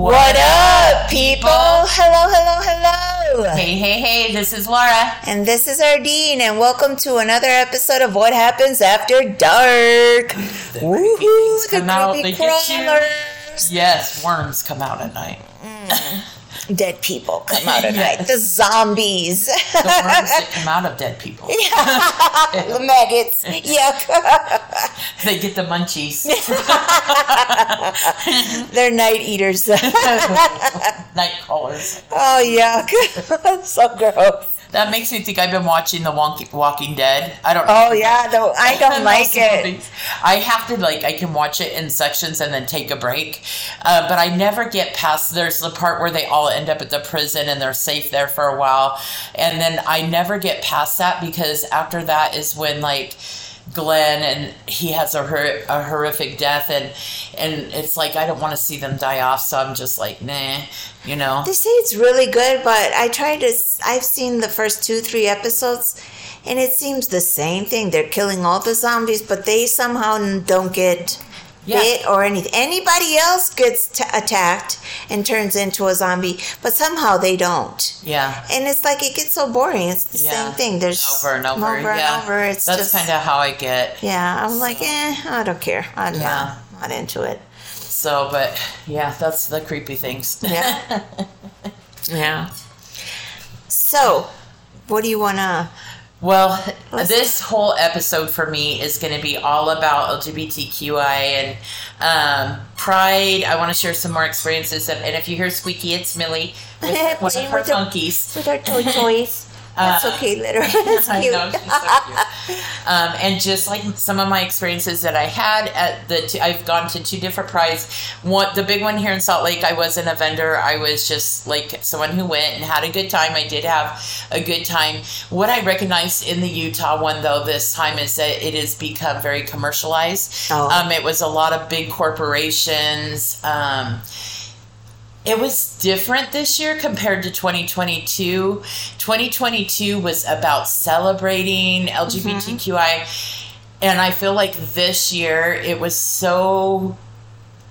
What up, people? Hello, hello, hello. Hey, hey, hey, this is Laura. And this is Ardeen, and welcome to another episode of What Happens After Dark. Woohoo, the out, creepy you. crawlers. Yes, worms come out at night. Mm. Dead people come out at night. The zombies. The worms that come out of dead people. the maggots. Yuck. They get the munchies. They're night eaters. night crawlers. oh, yuck. so gross. That makes me think I've been watching The Walking, Dead. I don't know. Oh, yeah, though I don't like it. I have to like I can watch it in sections and then take a break, uh, but I never get past. There's the part where they all end up at the prison and they're safe there for a while, and then I never get past that because after that is when like Glenn and he has a, hor- a horrific death and and it's like I don't want to see them die off, so I'm just like nah, you know. They say it's really good, but I tried to. I've seen the first two, three episodes, and it seems the same thing. They're killing all the zombies, but they somehow don't get Yeah. bit or anything. Anybody else gets t- attacked and turns into a zombie, but somehow they don't. Yeah. And it's like it gets so boring. It's the Yeah. same thing. There's over and over. over yeah. and over. It's That's kind of how I get. yeah. I'm like, eh, I don't care. I'm Yeah. not, not into it. So, but yeah, that's the creepy things. Yeah. yeah. So, what do you wanna? Well, this whole episode for me is going to be all about LGBTQI and um, Pride. I want to share some more experiences. Of, and if you hear squeaky, it's Millie with one of her with the- monkeys. with our toy toys. That's Uh, okay, her. That's I cute. know, she's so cute. Um, and just like some of my experiences that I had at the, I've gone to two different prides. One, the big one here in Salt Lake, I wasn't a vendor. I was just like someone who went and had a good time. I did have a good time. What I recognized in the Utah one, though, this time is that it has become very commercialized. Oh. Um, it was a lot of big corporations. Um, it was different this year compared to 2022. 2022 was about celebrating mm-hmm. LGBTQI. And I feel like this year it was so,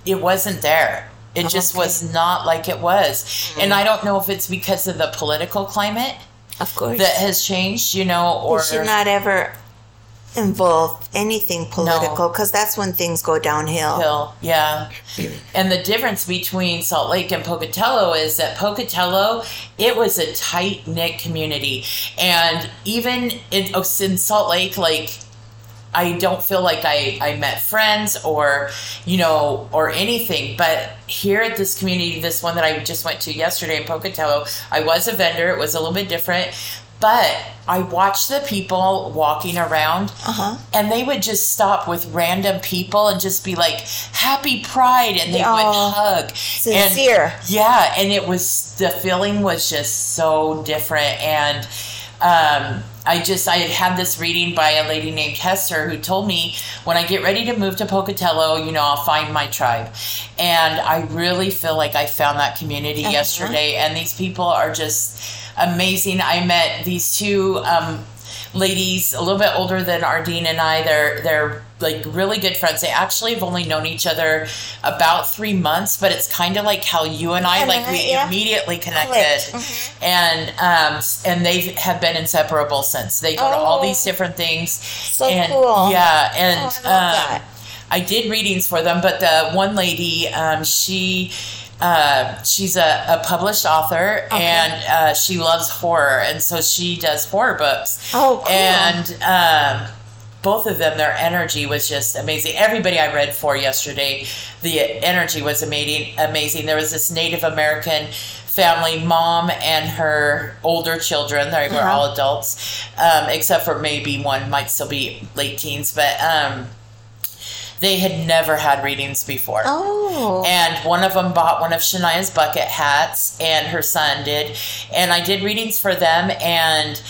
it wasn't there. It oh, just was not like it was. Mm-hmm. And I don't know if it's because of the political climate Of course. that has changed, you know, or. you should not ever involve anything political because that's when things go downhill. Hill, yeah. And the difference between Salt Lake and Pocatello is that Pocatello, it was a tight knit community, and even in, oh, in Salt Lake, like. I don't feel like I, I met friends or, you know, or anything. But here at this community, this one that I just went to yesterday in Pocatello, I was a vendor. It was a little bit different. But I watched the people walking around Uh huh. and they would just stop with random people and just be like happy pride and they Oh, would hug sincere. and, yeah and it was the feeling was just so different and um, I just I had had this reading by a lady named Hester who told me when I get ready to move to Pocatello, you know, I'll find my tribe, and I really feel like I found that community Uh-huh. yesterday, and these people are just amazing. I met these two um, ladies a little bit older than Ardeen and I. They're they're like really good friends. They actually have only known each other about three months, but it's kind of like how you and I And like we yeah. immediately connected. Mhm. and um and they have been inseparable since. They go to all Oh. these different things. So and, cool. Yeah, and Oh, I um. I did readings for them, but the one lady, um, she. Uh, she's a, a published author Okay. and uh, she loves horror, and so she does horror books. Oh, cool. And um, both of them, their energy was just amazing. Everybody I read for yesterday, the energy was amazing. Amazing. There was this Native American family, mom and her older children. They were Uh-huh. all adults, um, except for maybe one might still be late teens, but um, they had never had readings before. Oh. And one of them bought one of Shania's bucket hats, and her son did. And I did readings for them, and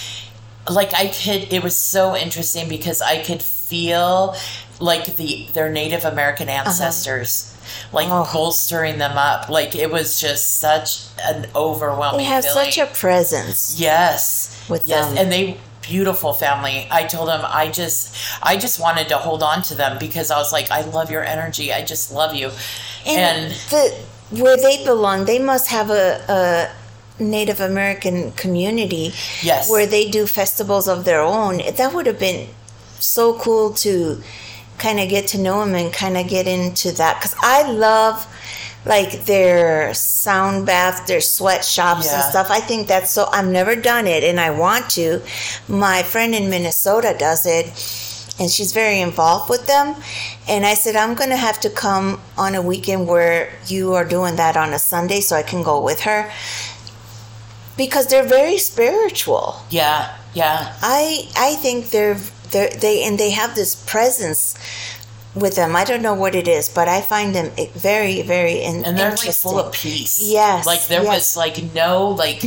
like I could, it was so interesting because I could feel like the their Native American ancestors, like Uh-huh. Oh. bolstering them up. Like it was just such an overwhelming. they have feeling. such a presence. Yes. with yes. them. And they beautiful family. I told them I just I just wanted to hold on to them because I was like, I love your energy. I just love you. And, And, the where they belong, they must have a, a Native American community Yes. where they do festivals of their own. That would have been so cool to kind of get to know them and kind of get into that because I love like their sound bath, their sweatshops and stuff. I think that's so. I've never done it and I want to. My friend in Minnesota does it and she's very involved with them. And I said, I'm going to have to come on a weekend where you are doing that on a Sunday so I can go with her because they're very spiritual. Yeah, yeah. I I think they're they they and they have this presence with them. I don't know what it is, but I find them eh, very very in, and they're like full of peace. Yes, like there yes. was like no like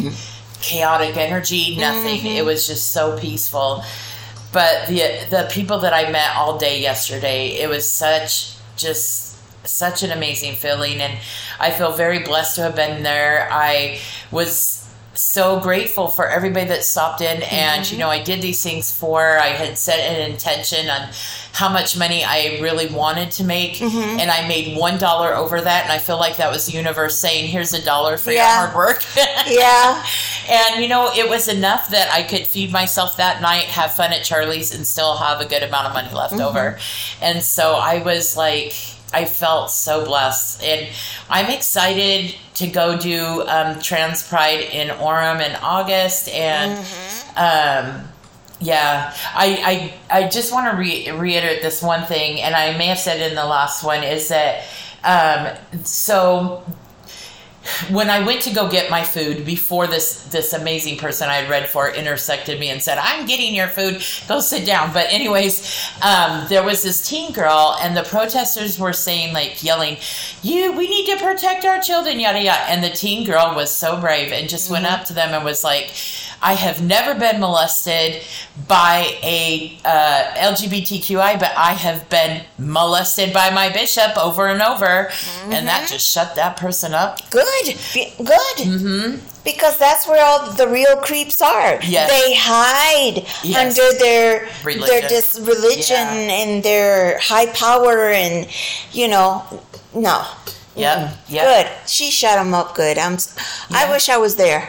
chaotic energy, nothing. Mm-hmm. It was just so peaceful. But the the people that I met all day yesterday, it was such just such an amazing feeling, and I feel very blessed to have been there. I was so grateful for everybody that stopped in. And Mm-hmm. you know i did these things for i had set an intention on how much money i really wanted to make. Mm-hmm. and i made one dollar over that. And i feel like that was the universe saying here's a dollar for Yeah. your hard work. Yeah, and you know it was enough that i could feed myself that night have fun at charlie's and still have a good amount of money left over. And so i was like i felt so blessed. And i'm excited to go do um, trans pride in orem in august and um, yeah, I, I, I just want to re- reiterate this one thing, and I may have said it in the last one, is that um, so when I went to go get my food before this this amazing person I had read for intersected me and said, "I'm getting your food. Go sit down." But anyways, um, there was this teen girl, and the protesters were saying like yelling, "You, we need to protect our children," yada yada. And the teen girl was so brave and just went up to them and was like. I have never been molested by a uh, LGBTQI, but I have been molested by my bishop over and over, and that just shut that person up. good, Be- good. Mm-hmm. Because that's where all the real creeps are. Yes. They hide Yes. under their Religion. their just religion Yeah. and their high power and you know no. Yep, yep. Good. She shut him up good. I'm. s I Yeah. wish I was there.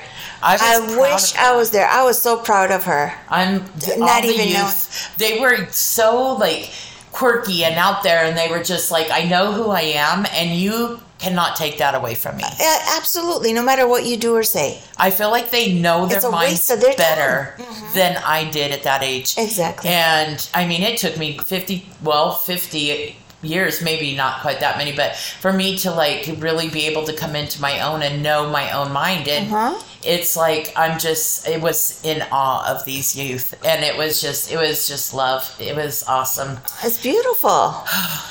I, I wish I was there. I was so proud of her. I'm Not the even youth. They were so like quirky and out there, and they were just like, "I know who I am, and you cannot take that away from me." Uh, yeah, absolutely. No matter what you do or say. I feel like they know their minds their better mm-hmm. than I did at that age. Exactly. And I mean, it took me 50, well, 50 years, maybe not quite that many, but for me to like really be able to come into my own and know my own mind. And Uh-huh. it's like, I'm just, it was in awe of these youth. And it was just, it was just love. It was awesome. It's beautiful.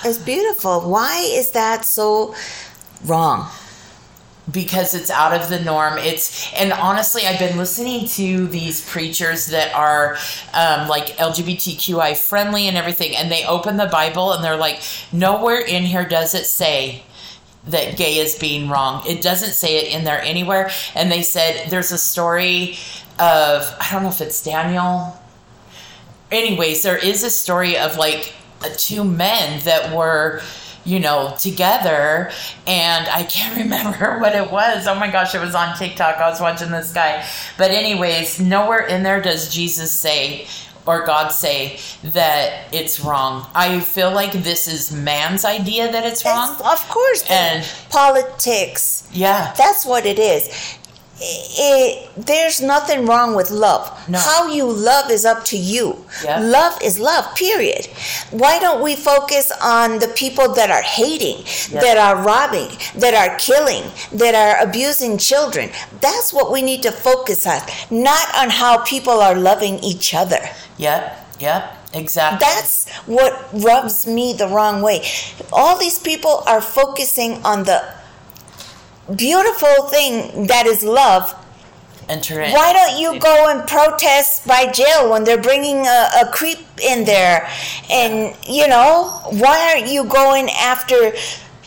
It's beautiful. Why is that so wrong? Because it's out of the norm. It's and honestly, I've been listening to these preachers that are um, like LGBTQI friendly and everything, and they open the Bible and they're like, nowhere in here does it say that gay is being wrong. It doesn't say it in there anywhere. And they said there's a story of I don't know if it's Daniel. Anyways, there is a story of like two men that were you know, together. And I can't remember what it was. Oh my gosh, it was on TikTok. I was watching this guy. But, anyways, nowhere in there does Jesus say or God say that it's wrong. I feel like this is man's idea that it's wrong. It's- of course. And- politics. Yeah. That's what it is. It, there's nothing wrong with love. No. How you love is up to you. Yeah. Love is love, period. Why don't we focus on the people that are hating, Yeah. that are robbing, that are killing, that are abusing children? That's what we need to focus on, not on how people are loving each other. Yep. Yep. Exactly. That's what rubs me the wrong way. All these people are focusing on the beautiful thing that is love. Enter in. Why don't you go and protest by jail when they're bringing a, a creep in there? And, you know, why aren't you going after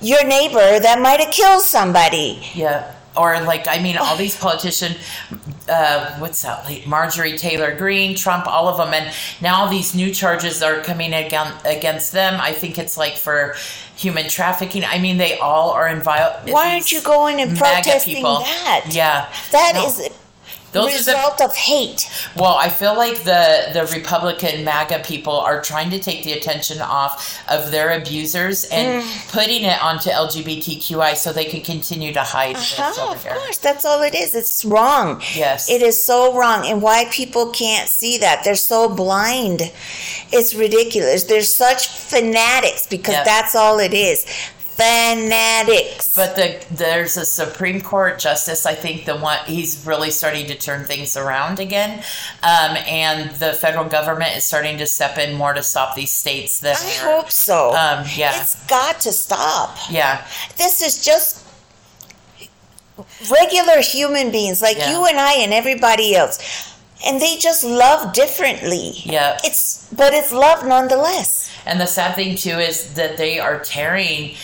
your neighbor that might have killed somebody? Yeah. Or like, I mean, all these politicians, uh, what's that? Like Marjorie Taylor Greene, Trump, all of them, and now these new charges are coming against against them. I think it's like for human trafficking. I mean, they all are in. Why aren't you going and protesting people. that? Yeah, That No. is Those are the result of hate. Well, I feel like the the Republican MAGA people are trying to take the attention off of their abusers and Mm. putting it onto LGBTQI so they can continue to hide Uh-huh, of course, that's all it is. It's wrong. Yes. It is so wrong. And why people can't see that? They're so blind. It's ridiculous. They're such fanatics because that's all it is. Fanatics. But the there's a Supreme Court justice. I think the one he's really starting to turn things around again, um, and the federal government is starting to step in more to stop these states that I are. hope so. Um, yeah. It's got to stop. Yeah, This is just regular human beings like Yeah. you and I and everybody else. And they just love differently. Yeah. It's but it's love nonetheless. And the sad thing too is that they are tearing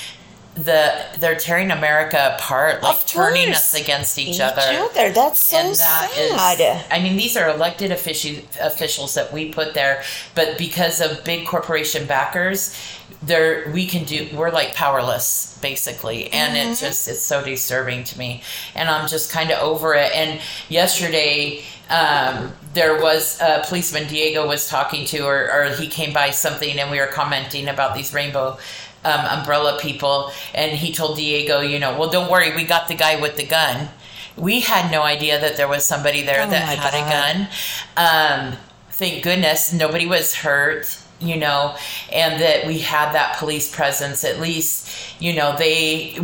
the they're tearing America apart, like turning us against each, Each other. other. That's so and that is, sad. I mean, these are elected offici- officials that we put there, but because of big corporation backers, there we can do. We're like powerless, basically, and Mm-hmm. it's just it's so disturbing to me, and I'm just kind of over it. And yesterday. Um, there was a policeman Diego was talking to, or, or he came by something, and we were commenting about these rainbow um, umbrella people, and he told Diego, you know, well, don't worry, we got the guy with the gun. We had no idea that there was somebody there Oh that had God. a gun. Um, thank goodness nobody was hurt, you know, and that we had that police presence. At least, you know, they,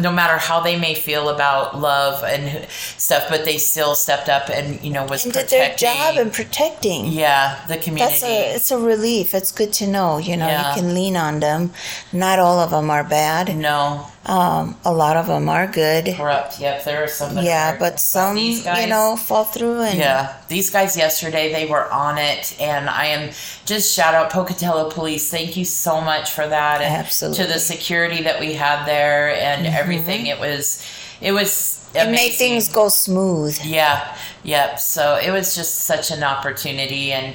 no matter how they may feel about love and stuff, but they still stepped up and, you know, was And did their job in protecting. yeah, the community. That's a it's a relief. It's good to know. You know, Yeah. you can lean on them. Not all of them are bad. no, Um, a lot of them are good. corrupt. Yep, there are some. that Yeah, are- but some, these you know, fall through and Yeah, these guys yesterday they were on it, and I am just shout out Pocatello Police. Thank you so much for that, and Absolutely. to the security that we had there and everything. It was, it was. it made things go smooth. Yeah, yep. So it was just such an opportunity, and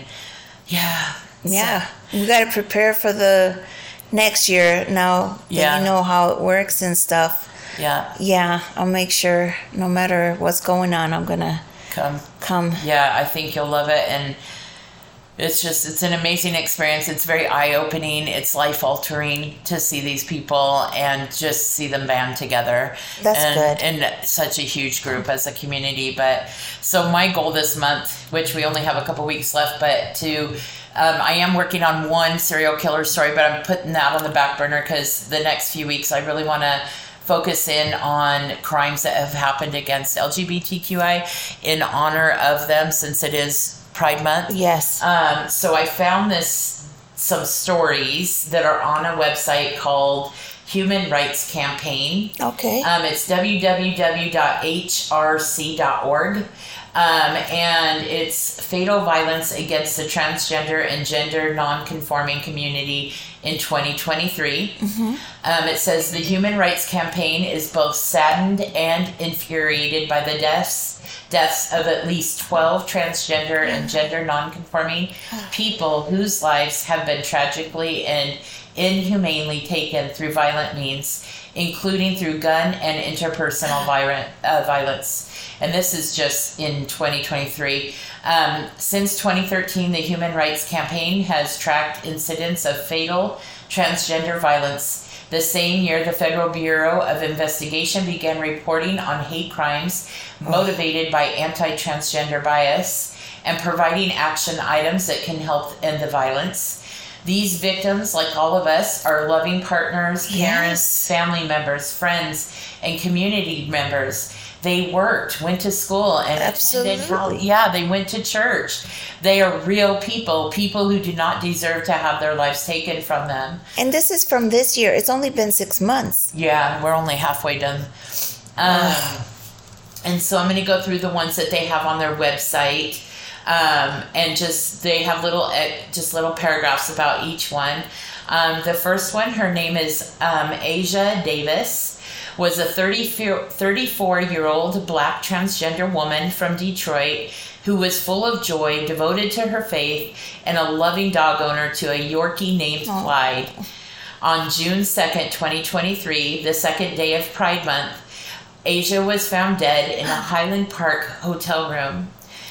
yeah, so- Yeah, we got to prepare for the next year now that Yeah. you know how it works and stuff. yeah. Yeah, I'll make sure no matter what's going on, I'm gonna Come. come. yeah i think you'll love it and it's just it's an amazing experience it's very eye-opening it's life-altering to see these people and just see them band together That's and, good. and such a huge group as a community but so my goal this month which we only have a couple weeks left but to um, I am working on one serial killer story, but I'm putting that on the back burner because the next few weeks I really want to focus in on crimes that have happened against LGBTQI in honor of them since it is Pride Month. Yes. Um, so I found this some stories that are on a website called Human Rights Campaign. okay. Um, it's www.hrc.org. Um, and it's fatal violence against the transgender and gender non-conforming community in 2023. Um, it says the Human Rights Campaign is both saddened and infuriated by the deaths deaths of at least 12 transgender and gender non-conforming people whose lives have been tragically and inhumanely taken through violent means, including through gun and interpersonal violent, uh, violence. And this is just in 2023. Um, since 2013, the Human Rights Campaign has tracked incidents of fatal transgender violence. The same year, the Federal Bureau of Investigation began reporting on hate crimes motivated by anti transgender bias and providing action items that can help end the violence. These victims, like all of us, are loving partners, parents, Yes. family members, friends, and community members. They worked, went to school, and attended. Absolutely. yeah, they went to church. They are real people, people who do not deserve to have their lives taken from them. and this is from this year. It's only been six months. Yeah, we're only halfway done. Um, and so I'm going to go through the ones that they have on their website, um, and just they have little eh, just little paragraphs about each one. Um, the first one, her name is um, Asia Davis. was a 34 year old black transgender woman from Detroit who was full of joy, devoted to her faith, and a loving dog owner to a Yorkie named Clyde. On June 2nd, 2023, the second day of Pride Month, Asia was found dead in a Highland Park hotel room.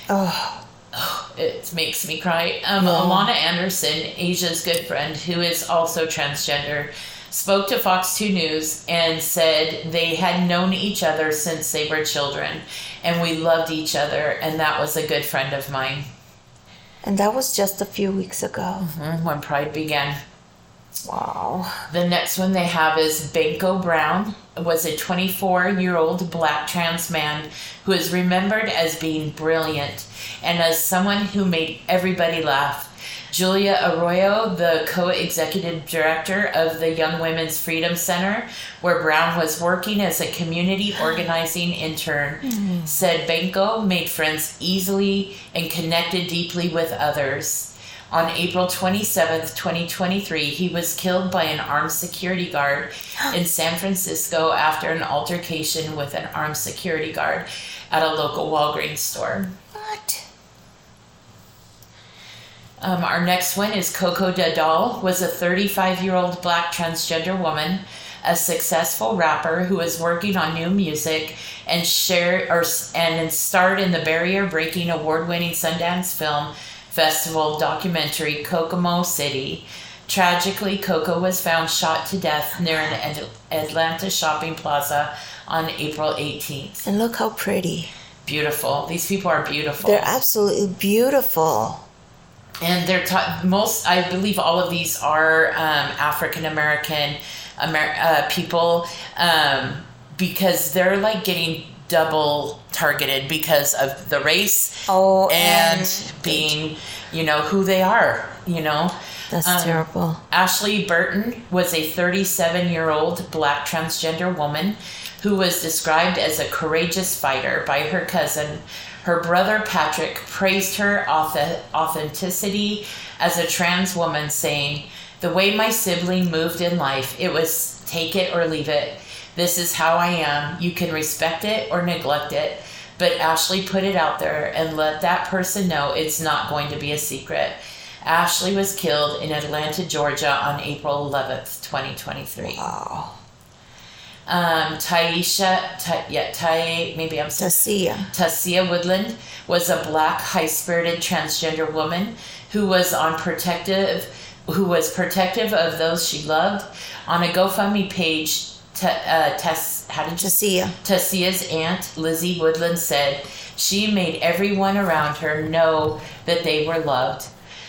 Oh, It makes me cry. Um, Alana Anderson, Asia's good friend, who is also transgender, spoke to Fox 2 News and said they had known each other since they were children and we loved each other, and that was a good friend of mine and that was just a few weeks ago. Mhm, when Pride began. Wow. The next one they have is Banko Brown was a 24 year old black trans man who is remembered as being brilliant and as someone who made everybody laugh. Julia Arroyo, the co executive director of the Young Women's Freedom Center, where Brown was working as a community organizing intern, hmm. said Banko made friends easily and connected deeply with others. On April 27th, 2023, he was killed by an armed security guard in San Francisco after an altercation with an armed security guard at a local Walgreens store. What? Um, our next one is Coco Da Doll was a 35 year old black transgender woman, a successful rapper who is working on new music and share or and starred in the barrier breaking award winning Sundance Film Festival documentary Kokomo City. Tragically, Coco was found shot to death near an Ad- Atlanta shopping plaza on April 18th. And look how pretty. Beautiful. These people are beautiful. They're absolutely beautiful. and they're taught most i believe all of these are um, african american Amer- uh, people um, because they're like getting double targeted because of the race Oh, and, and being you know who they are you know That's Um, terrible. Ashley Burton was a 37 year old black transgender woman who was described as a courageous fighter by her cousin. Her brother Patrick praised her authenticity as a trans woman, saying, The way my sibling moved in life, it was take it or leave it. This is how I am. You can respect it or neglect it. But Ashley put it out there and let that person know it's not going to be a secret. Ashley was killed in Atlanta, Georgia on April 11th, 2023. Wow. Um, Taisha, Ta- yeah, Tai, maybe I'm saying Tasia. Tasia Woodland was a black, high-spirited transgender woman who was on protective, who was protective of those she loved. On a GoFundMe page, Ta uh, Tess, how did you Tasia. Tasia's aunt, Lizzie Woodland, said she made everyone around her know that they were loved.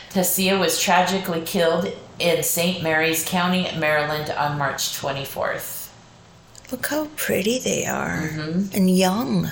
Tasia was tragically killed in St. Mary's County, Maryland on March 24th. Look how pretty they are. Mm-hmm. And young.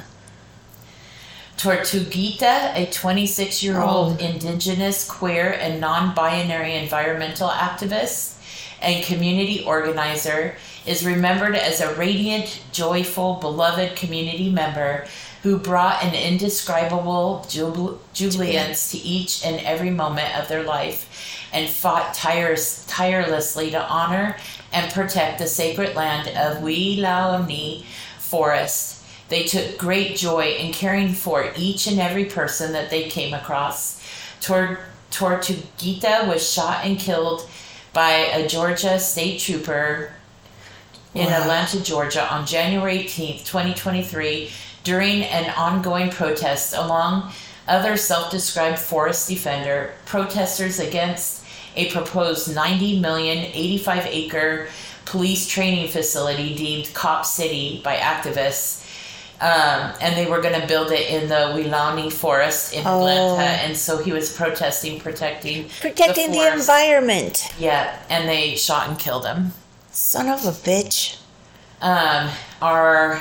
Tortuguita, a 26 year old indigenous, queer, and non binary environmental activist and community organizer, is remembered as a radiant, joyful, beloved community member who brought an indescribable jubilance to each and every moment of their life and fought tires- tirelessly to honor and protect the sacred land of Weelaunee Forest. They took great joy in caring for each and every person that they came across. Tor- Tortuguita was shot and killed by a Georgia state trooper in Wow. Atlanta, Georgia on January 18th, 2023, during an ongoing protest along other self described forest defender protesters against a proposed 90 million, 85 acre police training facility deemed Cop City by activists. Um, and they were going to build it in the Weelaunee Forest in Oh. Atlanta, and so he was protesting, protecting, Protecting the, forest. environment. Yeah, and they shot and killed him. Son of a bitch. Um, our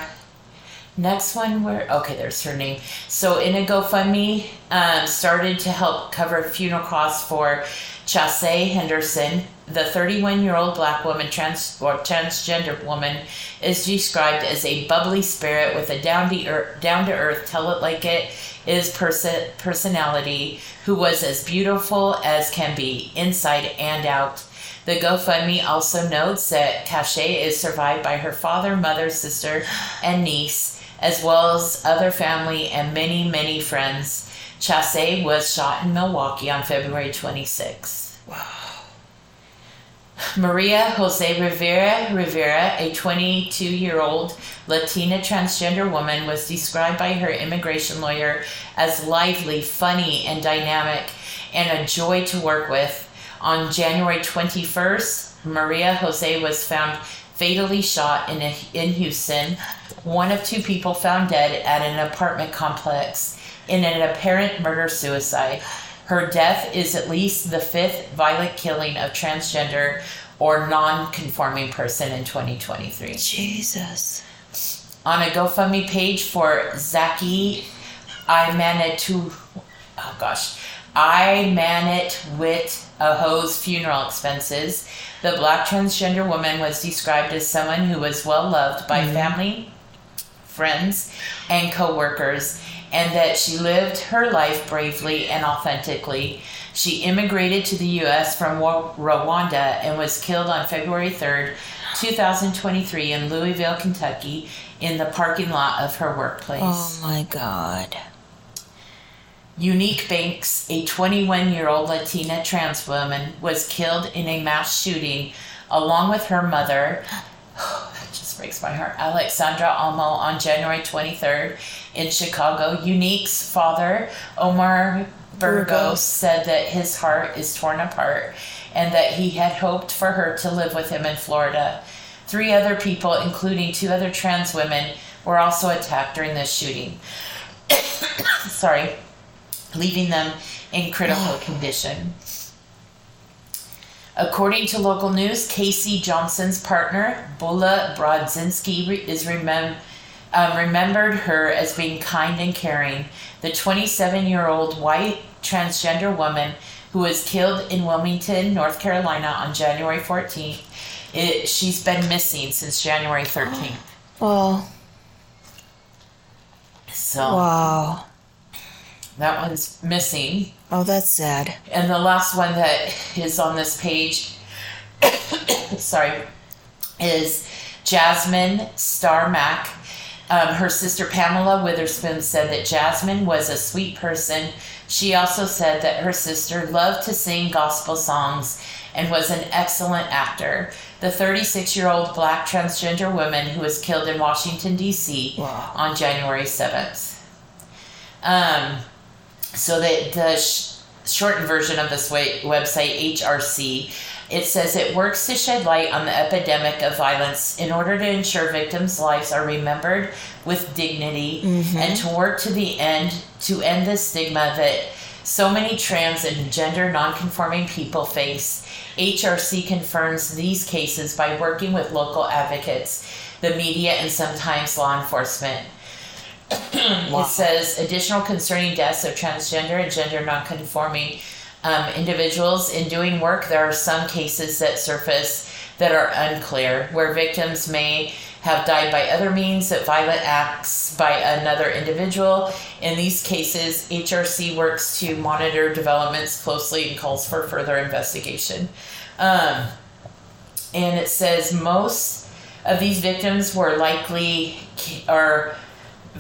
next one, where okay, there's her name. So in a GoFundMe, um, started to help cover funeral costs for Chasey Henderson, the 31 year old black woman, trans or transgender woman, is described as a bubbly spirit with a down to earth, down to earth, tell it like it is person personality, who was as beautiful as can be, inside and out. The GoFundMe also notes that Cache is survived by her father, mother, sister, and niece, as well as other family and many, many friends. Chashay was shot in Milwaukee on February 26. Wow. Maria Jose Rivera Rivera, a 22 year old Latina transgender woman, was described by her immigration lawyer as lively, funny, and dynamic, and a joy to work with. On January 21st, Maria Jose was found fatally shot in, a, in Houston, one of two people found dead at an apartment complex in an apparent murder suicide. Her death is at least the fifth violent killing of transgender or non conforming person in 2023. Jesus. On a GoFundMe page for Zaki I Manitou, oh gosh, I man it with a hose funeral expenses. The black transgender woman was described as someone who was well loved by mm-hmm. family, friends, and co workers and that she lived her life bravely and authentically. She immigrated to the U.S. from Rwanda and was killed on February 3rd, 2023, in Louisville, Kentucky, in the parking lot of her workplace. Oh my God. Unique Banks, a 21 year old Latina trans woman, was killed in a mass shooting along with her mother. Breaks my heart. Alexandra Alamo on January 23rd in Chicago. Unique's father, Omar Burgos, said that his heart is torn apart and that he had hoped for her to live with him in Florida. Three other people, including two other trans women, were also attacked during this shooting. Sorry, leaving them in critical condition. According to local news, Casey Johnson's partner, Bula Brodzinski, is remembered um, remembered her as being kind and caring. The 27 year old white transgender woman who was killed in Wilmington, North Carolina on January 14th. It, she's been missing since January 13th. Well. So. Wow. That one's missing. Oh, that's sad. And the last one that is on this page, sorry, is Jasmine Starmack um, her sister Pamela Witherspoon said that Jasmine was a sweet person. She also said that her sister loved to sing gospel songs and was an excellent actor. The 36 year old black transgender woman who was killed in Washington, D.C. Wow. on January 7th. Um, so the, the sh- shortened version of this way, website, HRC, it says it works to shed light on the epidemic of violence in order to ensure victims' lives are remembered with dignity mm-hmm. and to work to the end to end the stigma that so many trans and gender nonconforming people face. HRC confirms these cases by working with local advocates, the media, and sometimes law enforcement. Wow. It says additional concerning deaths of transgender and gender nonconforming um, individuals in doing work, there are some cases that surface that are unclear, where victims may have died by other means that violent acts by another individual. In these cases, HRC works to monitor developments closely and calls for further investigation. Um, and it says most of these victims were likely or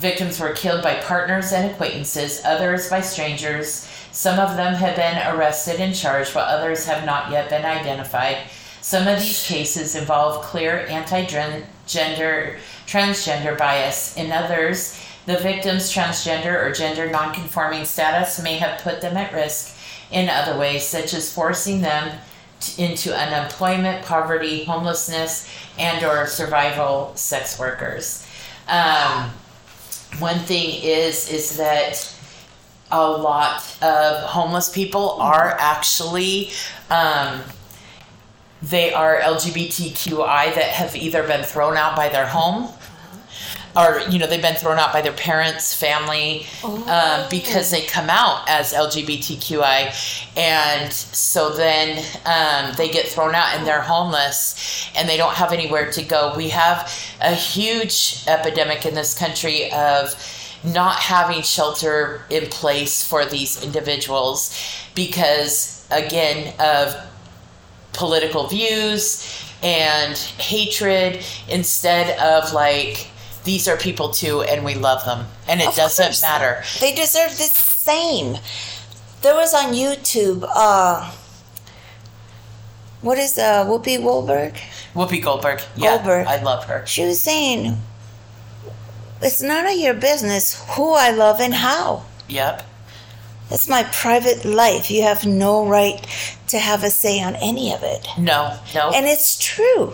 victims were killed by partners and acquaintances, others by strangers some of them have been arrested and charged, while others have not yet been identified. Some of these cases involve clear anti gender transgender bias. In others, the victim's transgender or gender nonconforming status may have put them at risk in other ways, such as forcing them into unemployment, poverty, homelessness, and or survival sex workers. Um, one thing is is that a lot of homeless people are actually um, they are LGBTQI that have either been thrown out by their home or you know they've been thrown out by their parents family um, oh. because they come out as lgbtqi and so then um, they get thrown out and they're homeless and they don't have anywhere to go we have a huge epidemic in this country of not having shelter in place for these individuals because again of political views and hatred instead of like these are people too and we love them and it Of doesn't course. matter They deserve the same. There was on YouTube, uh, what is uh, Whoopi Goldberg? whoopi goldberg yeah Goldberg. i love her She was saying, it's none of your business who I love and how. yep It's my private life. You have no right to have a say on any of it. no no And it's true.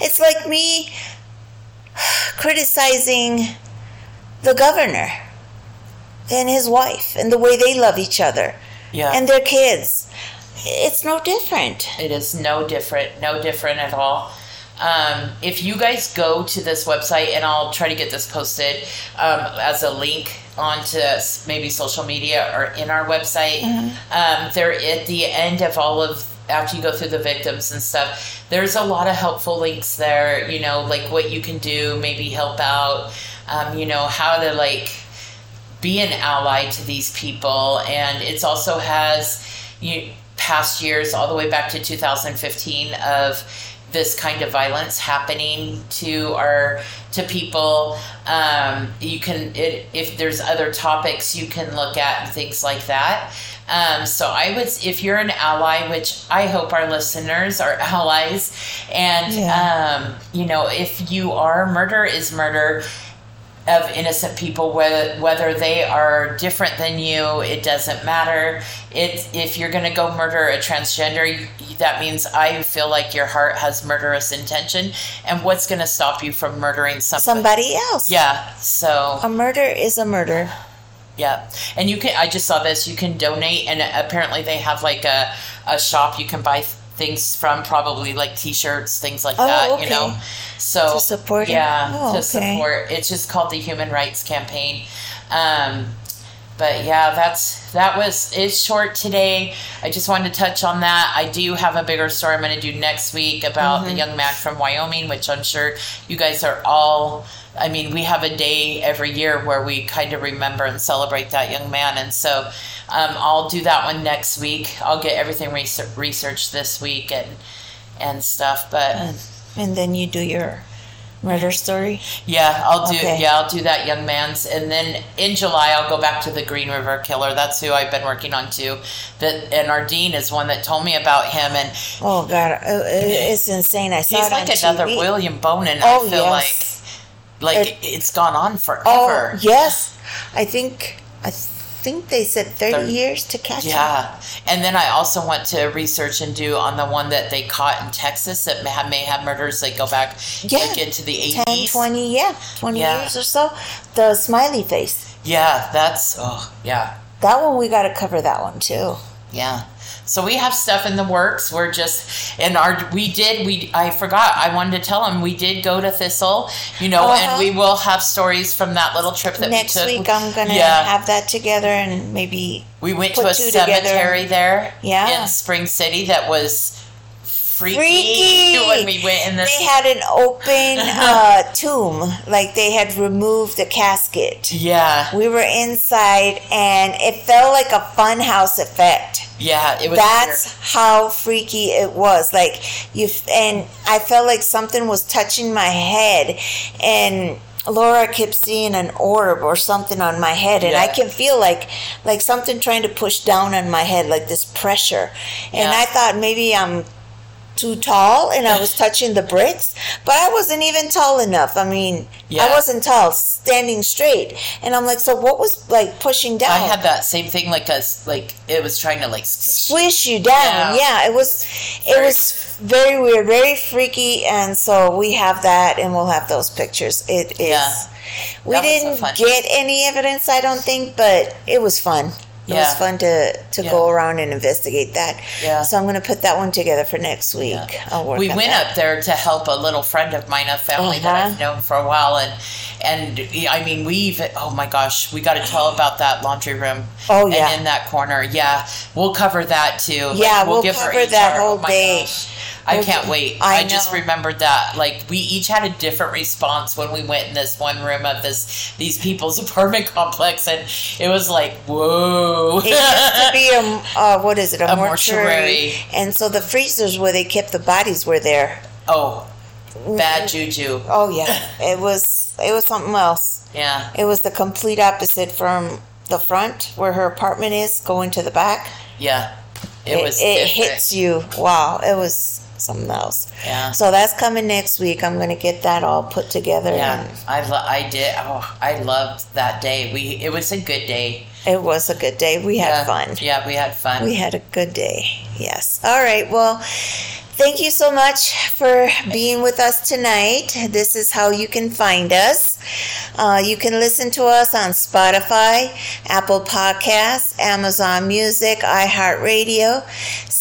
It's like me criticizing the governor and his wife and the way they love each other yeah and their kids. It's no different. It is no different, no different at all. Um, if you guys go to this website, and I'll try to get this posted um, as a link onto maybe social media or in our website, um, there at the end of all of after you go through the victims and stuff, there's a lot of helpful links there. You know, like what you can do, maybe help out. Um, you know how to like be an ally to these people and it's also has you past years all the way back to 2015 of this kind of violence happening to our to people um, you can it, if there's other topics you can look at and things like that um, so i would if you're an ally which i hope our listeners are allies and Yeah. um, you know if you are murder is murder of innocent people whether whether they are different than you it doesn't matter it if you're going to go murder a transgender that means i feel like your heart has murderous intention and what's going to stop you from murdering somebody, Somebody else. yeah so A murder is a murder. Yeah and you can i just saw this you can donate and apparently they have like a, a shop you can buy things from probably like t-shirts things like Oh, that okay. you know so To support yeah Oh, to okay. support it's just called the human rights campaign um but yeah that's that was it's short today i just wanted to touch on that i do have a bigger story i'm going to do next week about Mm-hmm. the young man from wyoming which i'm sure you guys are all i mean we have a day every year where we kind of remember and celebrate that young man and so um, i'll do that one next week i'll get everything research, researched this week and and stuff but And, and then you do your murder story. yeah, I'll do. Okay. Yeah, I'll do that young man's, and then in July I'll go back to the Green River Killer. That's who I've been working on too. That and Ardeen is one that told me about him, and Oh, God. uh, It's insane. I saw he's like another TV. William Bonin. Oh, I feel yes. like like It- it's gone on forever. Oh, forever. yes. I think, I think they said 30 Thirty. years to catch him. Yeah, and then I also went to research and do on the one that they caught in Texas that may have, may have murders that go back Yeah. like into the 10, eighties. 20, yeah, 20 Yeah. years or so. The smiley face. Yeah, that's oh yeah. That one, we got to cover that one too. Yeah. So we have stuff in the works. We're just and our we did we I forgot I wanted to tell them we did go to Thistle, you know, Uh-huh. and we will have stories from that little trip that Next we took. week, I'm going to Yeah. have that together and maybe. we went to a two together. cemetery there Yeah. in Spring City that was freaky, Freaky! when we went in this They had an open uh, tomb, like they had removed the casket. yeah We were inside, and it felt like a funhouse effect. Yeah it was That's weird. how freaky it was. Like you, and I felt like something was touching my head, and Laura kept seeing an orb or something on my head, and I can feel like like something trying to push down on my head, like this pressure. And Yeah. I thought maybe I'm too tall and I was touching the bricks, but I wasn't even tall enough. I mean, Yeah. I wasn't tall, standing straight. And I'm like, so what was like pushing down? I had that same thing like us like it was trying to like squish you down. Yeah. Yeah, it was it was very weird, very freaky, and so we have that, and we'll have those pictures. It is. Yeah. We That was a didn't fun- get any evidence, I don't think, but it was fun. It was fun to to Yeah. go around and investigate that. Yeah. So I'm going to put that one together for next week. I'll work we went that. up there to help a little friend of mine, a family that Uh-huh. I've known for a while, and and I mean we even oh my gosh, we got to tell about that laundry room. Oh, yeah. and in that corner, yeah, we'll cover that too. Like, Yeah, we'll, give her cover that HR. whole Oh day. gosh. I can't wait. I I, just remembered that. Like we each had a different response when we went in this one room of this these people's apartment complex, and it was like, whoa. It used to be a uh, what is it a, A mortuary. mortuary. and so the freezers where they kept the bodies were there. oh, bad juju. Oh yeah, it was it was something else. Yeah. It was the complete opposite from the front where her apartment is, going to the back. Yeah. It, was. it different. hits you. Wow, it was something else. Yeah. So that's coming next week. I'm gonna get that all put together. Yeah, I lo- I did. Oh, I loved that day. We it was a good day. It was a good day. We had yeah. fun. Yeah, we had fun. We had a good day. Yes. All right. Well, thank you so much for being with us tonight. This is how you can find us. Uh, you can listen to us on Spotify, Apple Podcasts, Amazon Music, iHeartRadio,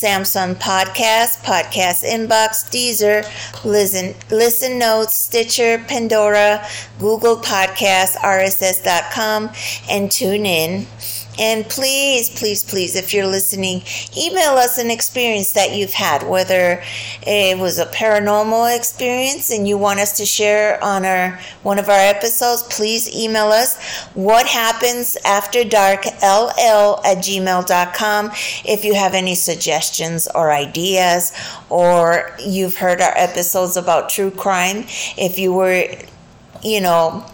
Samsung Podcast, Podcast Inbox, Deezer, Listen, Listen Notes, Stitcher, Pandora, Google Podcasts, RSS.com, and TuneIn. And please, please, please, if you're listening, email us an experience that you've had, whether it was a paranormal experience and you want us to share on our one of our episodes, please email us what happens after dark ll at gmail.com if you have any suggestions or ideas or you've heard our episodes about true crime. If you were, you know,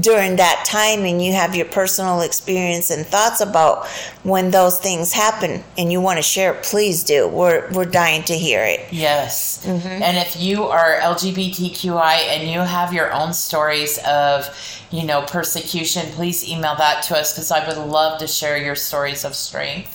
during that time and you have your personal experience and thoughts about when those things happen and you want to share it, please do. We're we're dying to hear it. Yes. Mm-hmm. And if you are LGBTQI and you have your own stories of, you know, persecution, please email that to us because I would love to share your stories of strength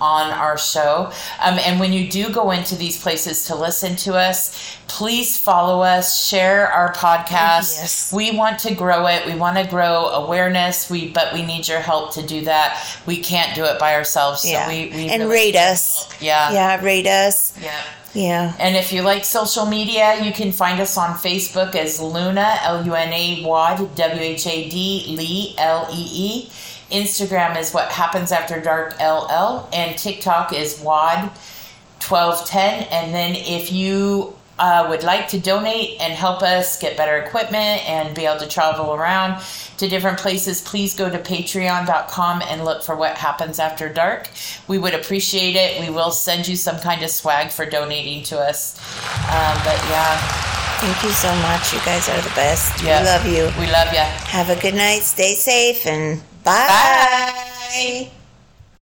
on our show. Um, and when you do go into these places to listen to us, please follow us, share our podcast. Yes. We want to grow it. We want to grow awareness. We but we need your help to do that. We can't do it by ourselves. So yeah. we, we and really rate us. help. Yeah. Yeah, rate us. Yeah. Yeah. And if you like social media, you can find us on Facebook as Luna, L U N A WAD, W H A D, Lee, L E E. Instagram is What Happens After Dark LL, and TikTok is WAD 1210. And then if you uh, would like to donate and help us get better equipment and be able to travel around to different places, please go to patreon.com and look for what happens after dark. We would appreciate it. We will send you some kind of swag for donating to us. Um, but yeah, Thank you so much. You guys are the best. We love you. We love you. Have a good night. Stay safe and bye. Bye.